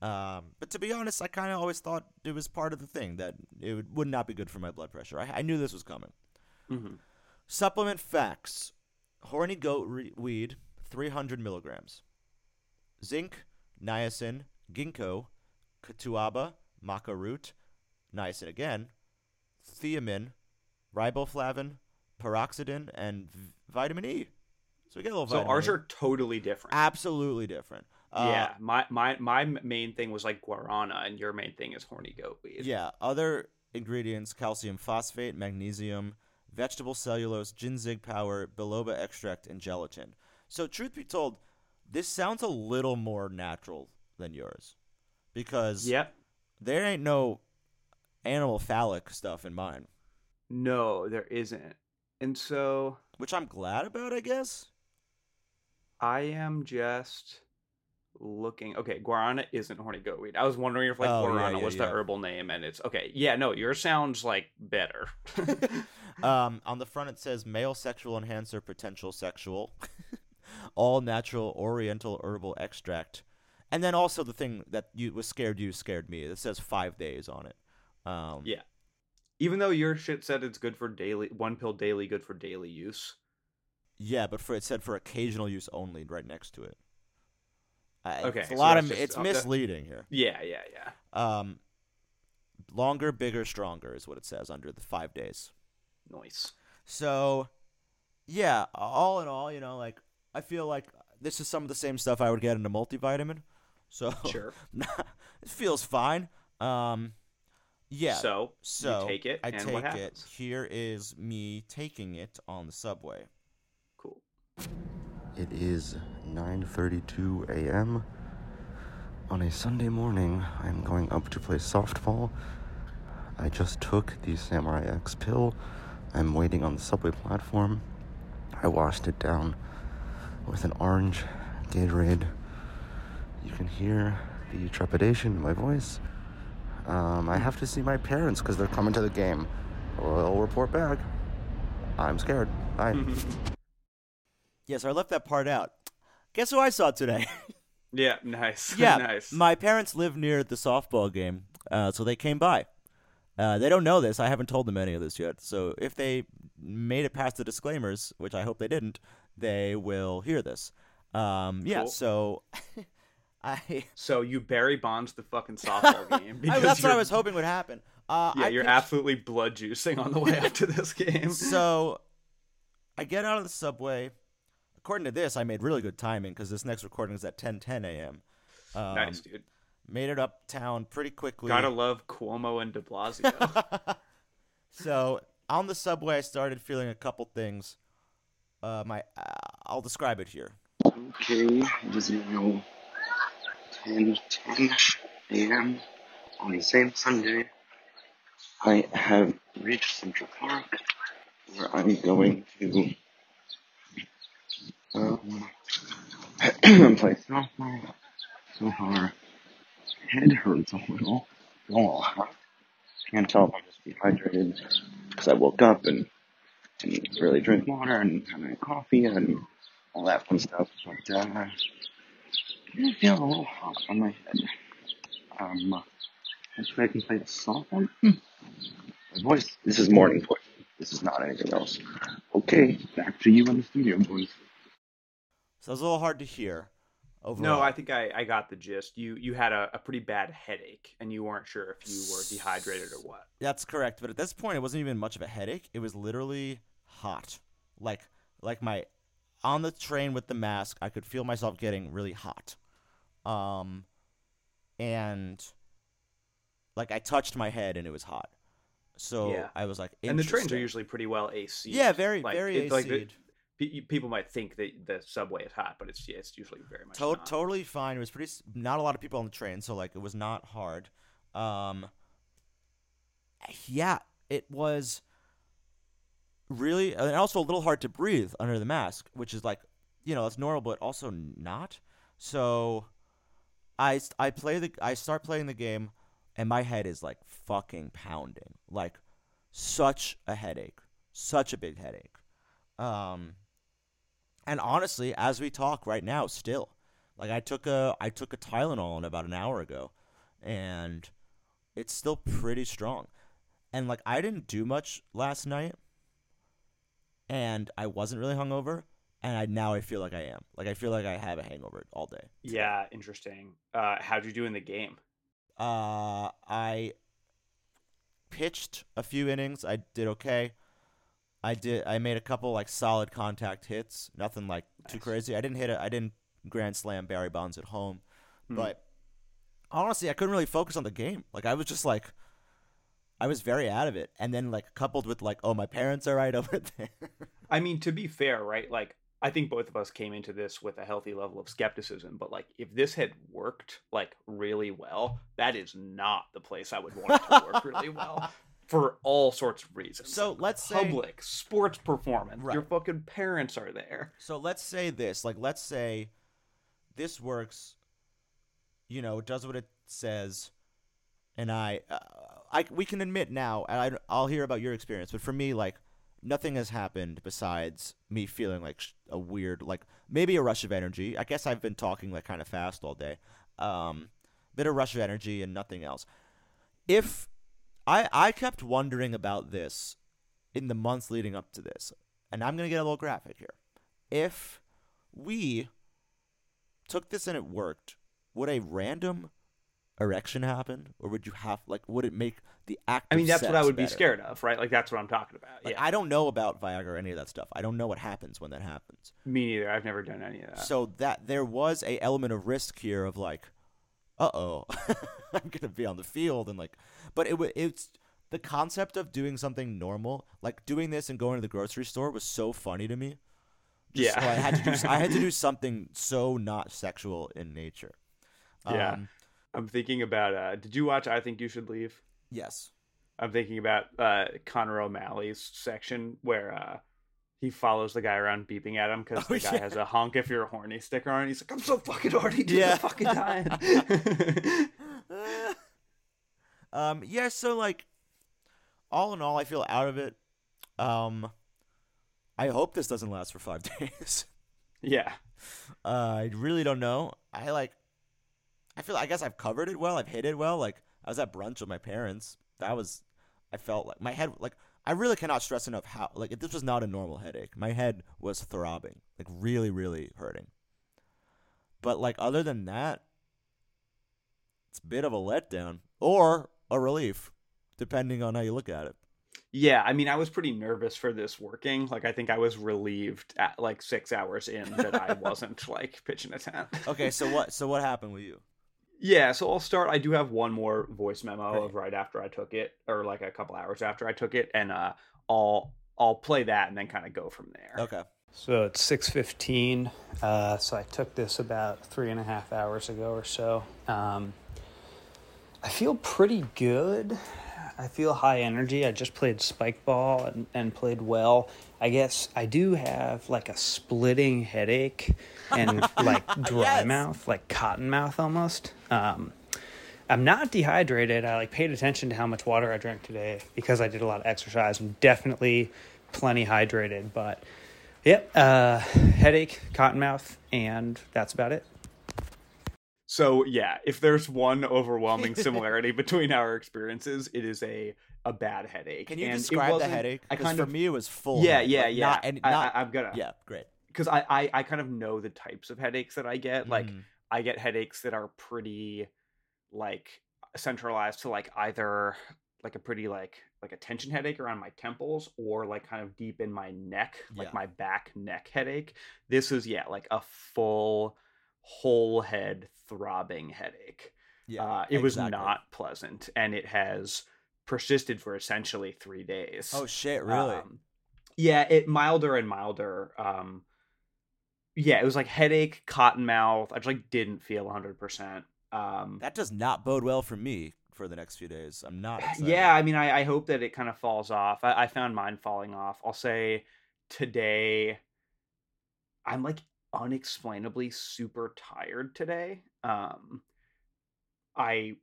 Um, but to be honest, I kind of always thought it was part of the thing that it would, would not be good for my blood pressure. I, I knew this was coming. hmm Supplement facts: horny goat re- weed, 300 milligrams. Zinc, niacin, ginkgo, catuaba, maca root, niacin again, thiamine, riboflavin, peroxidin, and v- vitamin E. So we get a little So ours E. are totally different. absolutely different. Uh, yeah, my my my main thing was like guarana, and your main thing is horny goat weed. Yeah, other ingredients: calcium phosphate, magnesium, vegetable cellulose, ginseng power, biloba extract, and gelatin. So, truth be told, this sounds a little more natural than yours, because Yep. there ain't no animal phallic stuff in mine, No, there isn't. And so which I'm glad about, I guess. I am just looking. Okay, guarana isn't horny goat weed. I was wondering if like Oh, yeah, guarana yeah, was yeah. the herbal name, and it's okay. Yeah, no, yours sounds like better. Um, on the front it says male sexual enhancer, potential sexual, all natural Oriental herbal extract, and then also the thing that you was scared you scared me. It says five days on it. Um, Yeah. Even though your shit said it's good for daily, one pill daily, good for daily use. yeah, but for it said for occasional use only right next to it. I, Okay, it's a so lot of just- it's oh, that- misleading here. Yeah, yeah, yeah. Um, longer, bigger, stronger is what it says under the five days. Nice. So, yeah, all in all, you know, like I feel like this is some of the same stuff I would get in a multivitamin. So Sure. it feels fine. Um, Yeah. So, So you take it, I and take what it. Here is me taking it on the subway. Cool. It is 9:32 a.m. on a Sunday morning. I'm going up to play softball. I just took the Samurai X pill. I'm waiting on the subway platform. I washed it down with an orange Gatorade. You can hear the trepidation in my voice. Um, I have to see my parents because they're coming to the game. I'll report back. I'm scared. Bye. Yeah, so I left that part out. Guess who I saw today? Yeah, nice. yeah, nice. my parents live near the softball game, uh, so they came by. Uh, they don't know this. I haven't told them any of this yet. So if they made it past the disclaimers, which I hope they didn't, they will hear this. Um, yeah, Cool. so I. so you Barry Bonds the fucking softball game I- because that's what I was hoping would happen. Uh, Yeah, I you're pitched- absolutely blood juicing on the way up to this game. So I get out of the subway. According to this, I made really good timing because this next recording is at 10:10 a.m. Um, nice, dude. Made it uptown pretty quickly. Gotta love Cuomo and De Blasio. so on the subway, I started feeling a couple things. Uh, my, uh, I'll describe it here. Okay, it is now 10 10 a.m. on the same Sunday. I have reached Central Park where I'm going to um, play softball. So far, head hurts a little. Oh, can't tell if I'm just dehydrated because I woke up and didn't really drink water and had coffee and all that fun stuff. But uh, I do feel a little hot on my head. Um, hopefully I can play the softball. Hmm. My voice. This is morning voice. This is not anything else. Okay, back to you in the studio, boys. So it was a little hard to hear. Overall. no, I think I, I got the gist. You you had a, a pretty bad headache and you weren't sure if you were dehydrated or what. That's correct. But at this point, it wasn't even much of a headache. It was literally hot. Like, like my on the train with the mask, I could feel myself getting really hot. Um, and like I touched my head and it was hot. So Yeah. I was like, And the trains are usually pretty well AC. yeah, very very like the- AC'd. pe- people might think that the subway is hot, but it's yeah, it's usually very much To- totally fine. It was pretty. Not a lot of people on the train, so like it was not hard. Um, yeah, it was really, and also a little hard to breathe under the mask, which is like, you know, it's normal, but also not. So, I I play the I start playing the game, and my head is like fucking pounding, like such a headache, such a big headache. Um, and honestly, as we talk right now, still, like I took a I took a Tylenol about an hour ago, and it's still pretty strong. And like I didn't do much last night, and I wasn't really hungover, and I now I feel like I am. Like I feel like I have a hangover all day. Yeah, interesting. Uh, how'd you do in the game? Uh, I pitched a few innings. I did okay. I did. I made a couple like solid contact hits. Nothing like too crazy. I didn't hit it. I didn't grand slam Barry Bonds at home, Hmm. but honestly, I couldn't really focus on the game. Like I was just like, I was very out of it. And then like coupled with like, oh, my parents are right over there. I mean, to be fair, right? Like, I think both of us came into this with a healthy level of skepticism. But like, if this had worked like really well, that is not the place I would want it to work really well for all sorts of reasons. So let's say- public sports performance. Your fucking parents are there. So let's say this, like let's say this works, you know, it does what it says, and I, uh, I we can admit now, and I, I'll hear about your experience, but for me, like nothing has happened besides me feeling like a weird, like maybe a rush of energy. I guess I've been talking like kind of fast all day, um, bit of rush of energy and nothing else. If I I kept wondering about this in the months leading up to this, and I'm gonna get a little graphic here if we took this and it worked, would a random erection happen, or would you have like would it make the act? I mean, that's what I would be scared of, right? Like, that's what I'm talking about. Like, yeah, I don't know about Viagra or any of that stuff. I don't know what happens when that happens. me neither. I've never done any of that. So that there was a element of risk here of like, uh oh, I'm gonna be on the field and like, but it it's the concept of doing something normal, like doing this and going to the grocery store, was so funny to me. Just Yeah. so I had to do I had to do something so not sexual in nature. Yeah. I'm thinking about. uh Did you watch? I think you should leave. yes. I'm thinking about uh Connor O'Malley's section where uh he follows the guy around beeping at him because Oh, the guy yeah. has a honk if you're a horny sticker on. He's like, I'm so fucking horny, dude. Yeah. I'm fucking dying. um. Yeah. So like, all in all, I feel out of it. Um. I hope this doesn't last for five days. yeah. Uh, I really don't know. I like. I feel. I guess I've covered it well. I've hit it well. Like I was at brunch with my parents. That was. I felt like my head. Like I really cannot stress enough how. Like this was not a normal headache. My head was throbbing. Like really, really hurting. But like other than that, it's a bit of a letdown or a relief, depending on how you look at it. Yeah, I mean, I was pretty nervous for this working. Like, I think I was relieved at like six hours in that I wasn't like pitching a tent. Okay, so what? So what happened with you? Yeah, so I'll start. I do have one more voice memo Great. of right after I took it, or like a couple hours after I took it, and uh, I'll I'll play that and then kind of go from there. Okay. So it's six fifteen. Uh, so I took this about three and a half hours ago or so. Um, I feel pretty good. I feel high energy. I just played spike ball and, and played well. I guess I do have like a splitting headache and like dry Yes. mouth, like cotton mouth almost. Um, I'm not dehydrated. I like paid attention to how much water I drank today because I did a lot of exercise. I'm definitely plenty hydrated, but yep, uh, headache, cotton mouth, and that's about it. So yeah, if there's one overwhelming similarity between our experiences, it is a a bad headache. Can you And describe the headache? I 'Cause kind for of me it was full. yeah, head, yeah, yeah. Not, and not, I, I'm gonna yeah, great. Because I, I I kind of know the types of headaches that I get. Like Mhm. I get headaches that are pretty like centralized to like either like a pretty like like a tension headache around my temples or like kind of deep in my neck, like Yeah. my back neck headache. This is yeah, like a full whole head throbbing headache. yeah, uh, it was not pleasant and it has persisted for essentially 3 days. Oh shit! Really? Um, yeah, it milder and milder. Um, yeah, it was like headache, cotton mouth. I just like didn't feel 100%. Um, that does not bode well for me for the next few days. I'm not. Excited. yeah, I mean, I, I hope that it kind of falls off. I, I found mine falling off. I'll say today, I'm like unexplainably super tired today. Um, I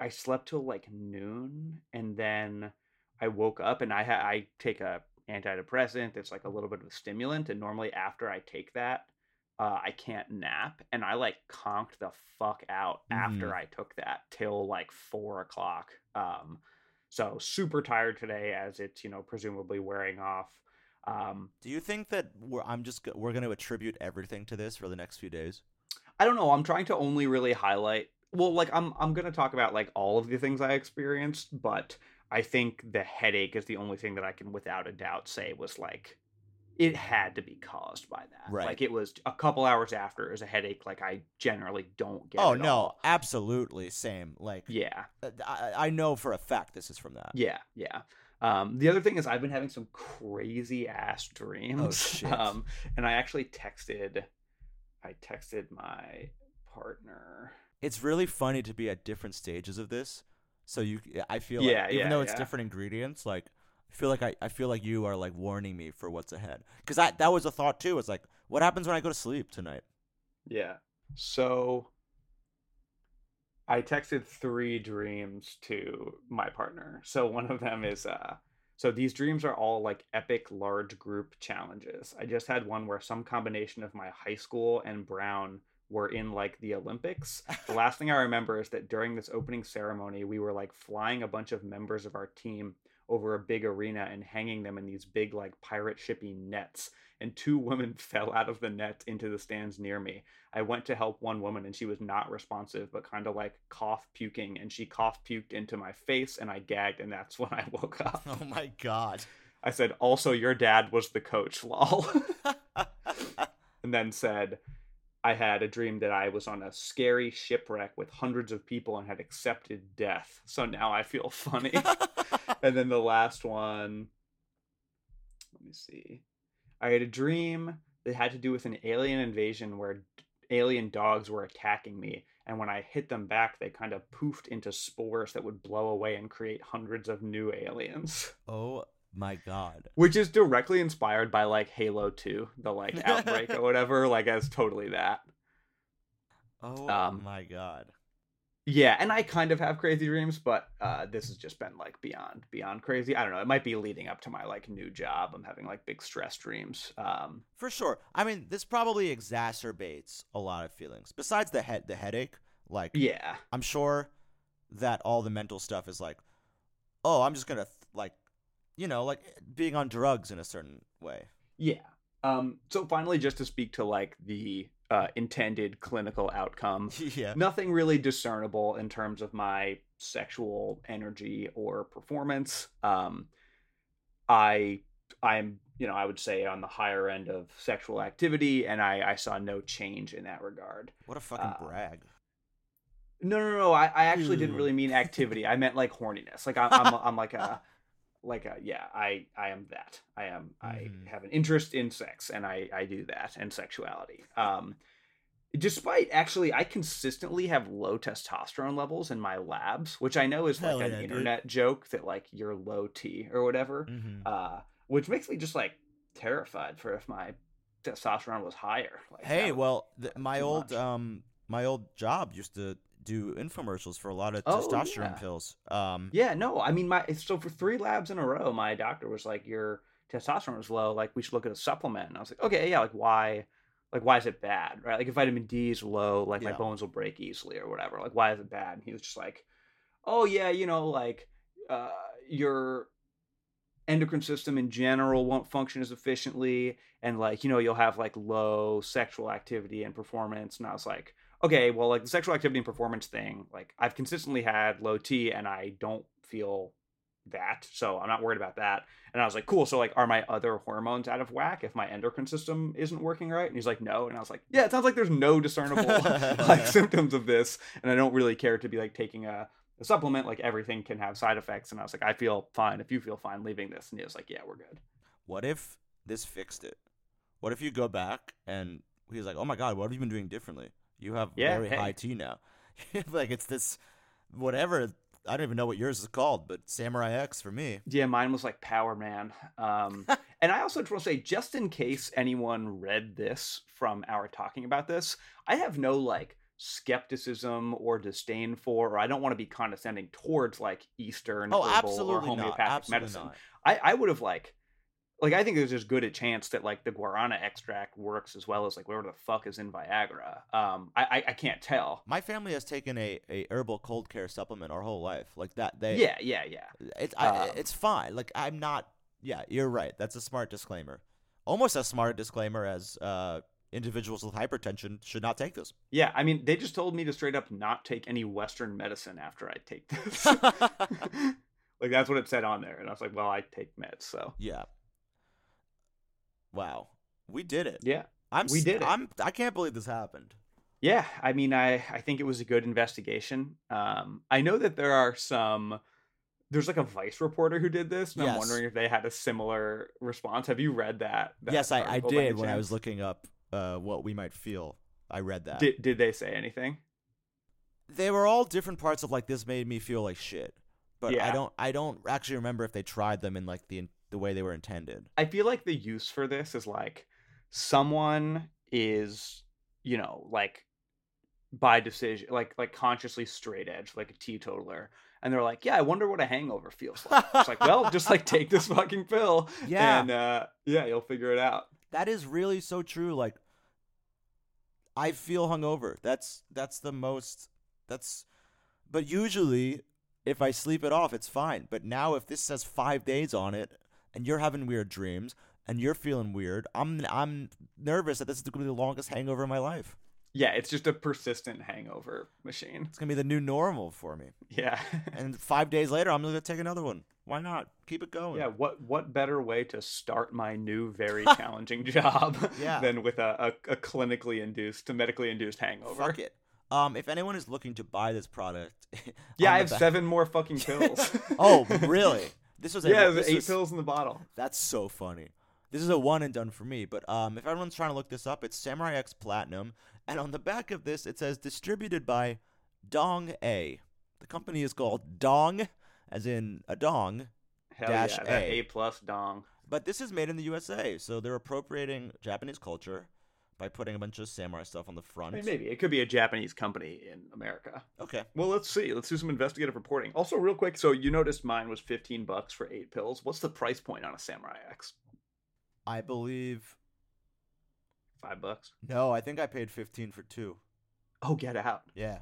I slept till like noon, and then I woke up and I ha- I take a antidepressant. It's like a little bit of a stimulant, and normally after I take that, uh, I can't nap, and I like conked the fuck out after Mhm. I took that till like four o'clock. Um, so super tired today, as it's you know presumably wearing off. Um, Do you think that we're, I'm just we're going to attribute everything to this for the next few days? I don't know. I'm trying to only really highlight. Well, like I'm I'm gonna talk about like all of the things I experienced, but I think the headache is the only thing that I can without a doubt say was like it had to be caused by that. Right. Like it was a couple hours after it was a headache. Like I generally don't get. oh no, all. absolutely same. Like Yeah. uh, I, I know for a fact this is from that. Yeah. Yeah. Um, the other thing is I've been having some crazy ass dreams. Oh, shit. Um, and I actually texted. I texted my partner. It's really funny to be at different stages of this. So you, I feel Yeah, like, even yeah, though it's yeah. different ingredients, like feel like I, I feel like you are like warning me for what's ahead. Because that that was a thought too. It's like, what happens when I go to sleep tonight? Yeah. So I texted three dreams to my partner. So one of them is uh so these dreams are all like epic large group challenges. I just had one where some combination of my high school and Brown were in like the Olympics. The last thing I remember is that during this opening ceremony, we were like flying a bunch of members of our team over a big arena and hanging them in these big like pirate shippy nets. And two women fell out of the net into the stands near me. I went to help one woman and she was not responsive, but kind of like cough puking, and she cough puked into my face, and I gagged, and that's when I woke up. Oh my god. I said, "Also, your dad was the coach, lol," and then said, I had a dream that I was on a scary shipwreck with hundreds of people and had accepted death. So now I feel funny. and then the last one, let me see. I had a dream that had to do with an alien invasion where alien dogs were attacking me. And when I hit them back, they kind of poofed into spores that would blow away and create hundreds of new aliens. oh my god. Which is directly inspired by like Halo 2, the like outbreak or whatever. Like, as totally that. Oh Um, my god. Yeah, and I kind of have crazy dreams, but uh, this has just been like beyond beyond crazy. I don't know. It might be leading up to my like new job. I'm having like big stress dreams. Um, For sure. I mean, this probably exacerbates a lot of feelings. Besides the head the headache, like yeah, I'm sure that all the mental stuff is like, oh, I'm just gonna th- like, you know, like being on drugs in a certain way. yeah. Um, so finally, just to speak to like the uh, intended clinical outcome, yeah. nothing really discernible in terms of my sexual energy or performance. Um, I I'm you know I would say on the higher end of sexual activity, and I I saw no change in that regard. What a fucking uh, brag. No, no, no. I, I actually didn't really mean activity. I meant like horniness. Like I'm, I'm, I'm like a, like a, yeah. I, I am that. I am. I Mhm. have an interest in sex, and I, I do that and sexuality. Um, despite actually, I consistently have low testosterone levels in my labs, which I know is like Hell an dude. internet joke that like you're low T or whatever. Mm-hmm. Uh, which makes me just like terrified for if my testosterone was higher. Like, Hey, well, th- my old much. um my old job used to do infomercials for a lot of Oh, testosterone yeah. pills. Um, Yeah, no, I mean my so for three labs in a row, my doctor was like, Your testosterone is low, like we should look at a supplement. And I was like, Okay, yeah, like why like why is it bad? Right? Like if vitamin D is low, like my bones will break easily or whatever. Like why is it bad? And he was just like, Oh yeah, you know, like uh your endocrine system in general won't function as efficiently and like you know you'll have like low sexual activity and performance and i was like okay well like the sexual activity and performance thing like i've consistently had low t and i don't feel that so i'm not worried about that. And i was like cool so like are my other hormones out of whack if my endocrine system isn't working right? And he's like no. And i was like yeah it sounds like there's no discernible like symptoms of this and i don't really care to be like taking a, a supplement like everything can have side effects. And i was like i feel fine if you feel fine leaving this. And he was like yeah we're good. What if this fixed it? What if you go back and he's like, "Oh my god, what have you been doing differently? You have Yeah, very hey. high T now." like it's this whatever. I don't even know what yours is called, but Samurai X for me. Yeah, mine was like Power Man. Um, and I also just want to say, just in case anyone read this from our talking about this, I have no like skepticism or disdain for, or I don't want to be condescending towards like Eastern Oh, herbal or homeopathic Absolutely medicine. I, I would have like, like I think there's as good a chance that like the guarana extract works as well as like whatever the fuck is in Viagra. Um, I I, I can't tell. My family has taken a, a herbal cold care supplement our whole life. Like that, they Yeah, yeah, yeah. It's I, Um, it's fine. Like I'm not. Yeah, you're right. That's a smart disclaimer. Almost as smart a disclaimer as uh, individuals with hypertension should not take this. Yeah, I mean, they just told me to straight up not take any Western medicine after I take this. like that's what it said on there, and I was like, well, I take meds, so yeah. Wow, we did it. yeah, I'm. we did it. I'm. I can't believe this happened. yeah. I mean, I I think it was a good investigation. Um, I know that there are some. There's like a Vice reporter who did this, and I'm wondering if they had a similar response. Have you read that? that yes, I, I article by any did when I was looking up uh, what we might feel. I read that. Did Did they say anything? they were all different parts of like this made me feel like shit. But I don't. I don't actually remember if they tried them in like the the way they were intended. I feel like the use for this is like someone is, you know, like by decision, like like consciously straight edge, like a teetotaler, and they're like, yeah, I wonder what a hangover feels like. it's like, well, just like take this fucking pill, Yeah. and uh, yeah, you'll figure it out. That is really so true. Like I feel hungover. That's that's the most that's but usually if I sleep it off it's fine. But now if this says 5 days on it and you're having weird dreams and you're feeling weird, I'm I'm nervous that this is going to be the longest hangover of my life. Yeah, it's just a persistent hangover machine. It's gonna be the new normal for me. Yeah. And five days later, I'm gonna take another one. Why not? Keep it going. Yeah, what what better way to start my new very challenging job Yeah. than with a, a, a clinically induced, medically induced hangover? Fuck it. Um, if anyone is looking to buy this product, Yeah, I have back- seven more fucking pills. Oh, really? This was a, yeah, this eight was- pills in the bottle. That's so funny. This is a one and done for me. But um, if everyone's trying to look this up, it's Samurai X Platinum, and on the back of this it says distributed by Dong A. The company is called Dong, as in a dong, Hell Dash yeah, A. A plus dong. but this is made in the USA, so they're appropriating Japanese culture by putting a bunch of samurai stuff on the I front. mean, maybe it could be a Japanese company in America. Okay. Well, let's see. Let's do some investigative reporting. Also, real quick. So you noticed mine was fifteen bucks for eight pills. What's the price point on a Samurai X? I believe Five bucks. no. I think I paid fifteen for two. Oh, get out. Yeah,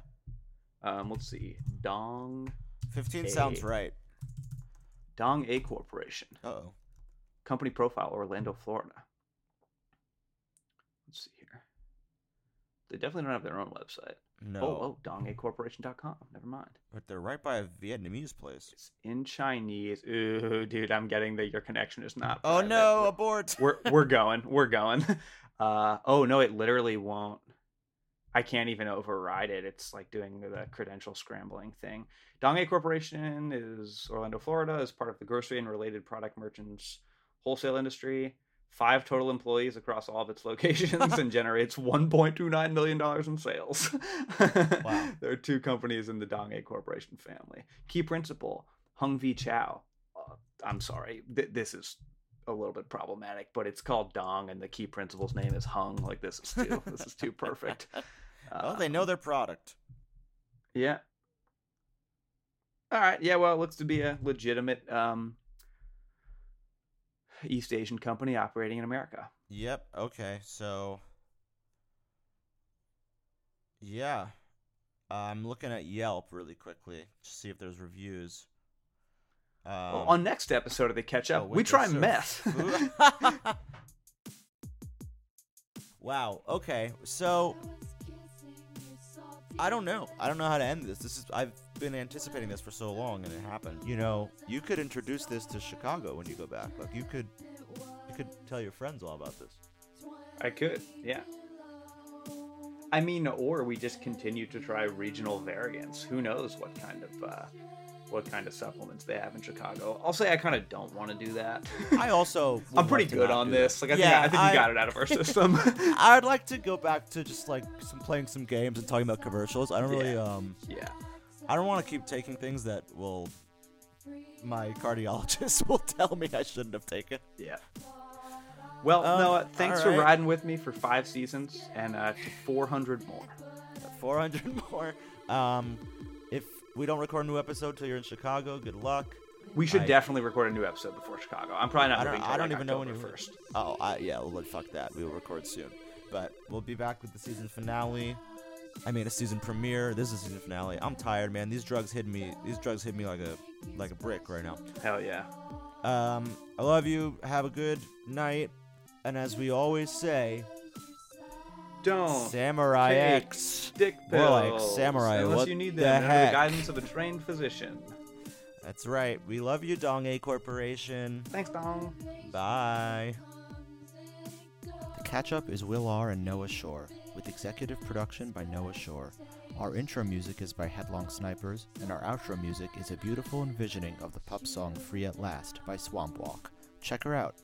Um, let's see. Dong fifteen sounds right. Dong A Corporation. Uh oh. Company profile Orlando, Florida. Let's see here. They definitely don't have their own website. No, Oh, oh, dongacorporation.com. Never mind. but they're right by a Vietnamese place. It's in Chinese. Ooh, dude, I'm getting that your connection is not. Oh private. no, abort. we're we're going. We're going. Uh oh no, it literally won't. I can't even override it. It's like doing the credential scrambling thing. Dong A Corporation is Orlando, Florida, is part of the grocery and related product merchants wholesale industry. Five total employees across all of its locations and generates $1.29 million in sales. Wow. There are two companies in the Dong A Corporation family. Key principal, Hung V Chow. Uh, I'm sorry, th- this is a little bit problematic, but it's called Dong, and the key principal's name is Hung. Like this is too, this is too perfect. well, they know Um, their product. yeah. All right. Yeah. Well, it looks to be a legitimate um, East Asian company operating in America. Yep. Okay. So. Yeah. Uh, I'm looking at Yelp really quickly to see if there's reviews. Um, Well, on next episode of the Catch Up, oh, we try meth. wow. Okay. So I don't know. I don't know how to end this. This is I've been anticipating this for so long and it happened. You know, you could introduce this to Chicago when you go back. Like you could you could tell your friends all about this. I could. Yeah. I mean, or we just continue to try regional variants. Who knows what kind of uh, what kind of supplements they have in Chicago? I'll say I kind of don't want to do that. I also I'm pretty like good on this. that. Like I Yeah, think I think I- we got it out of our system. I'd like to go back to just like some playing some games and talking about commercials. I don't really Yeah. um yeah. I don't want to keep taking things that will my cardiologist will tell me I shouldn't have taken. Yeah. Well, Um, Noah, thanks all for riding with me for five seasons and uh, to 400 more. 400 more. Um if we don't record a new episode till you're in Chicago, good luck. We should I- definitely record a new episode before Chicago. I'm probably not I don't I don't even know when you're first. Oh, I, yeah, well, fuck that. We will record soon. But we'll be back with the season finale. I made a season premiere. This is a season finale. I'm tired, man. These drugs hit me. These drugs hit me like a like a brick right now. Hell yeah. Um, I love you. Have a good night. And as we always say, Don't Samurai take X. dick pills. More pills like samurai, unless what you need the under heck? the guidance of a trained physician. That's right. We love you, Dong A Corporation. Thanks, Dong. Bye. The Catch Up is Will R. and Noah Shore, with executive production by Noah Shore. Our intro music is by Headlong Snipers, and our outro music is a beautiful envisioning of the pop song Free at Last by Swamp Walk. Check her out.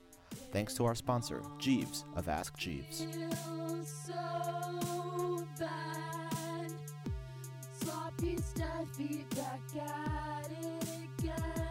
Thanks to our sponsor, Jeeves of Ask Jeeves. Feedback at it again.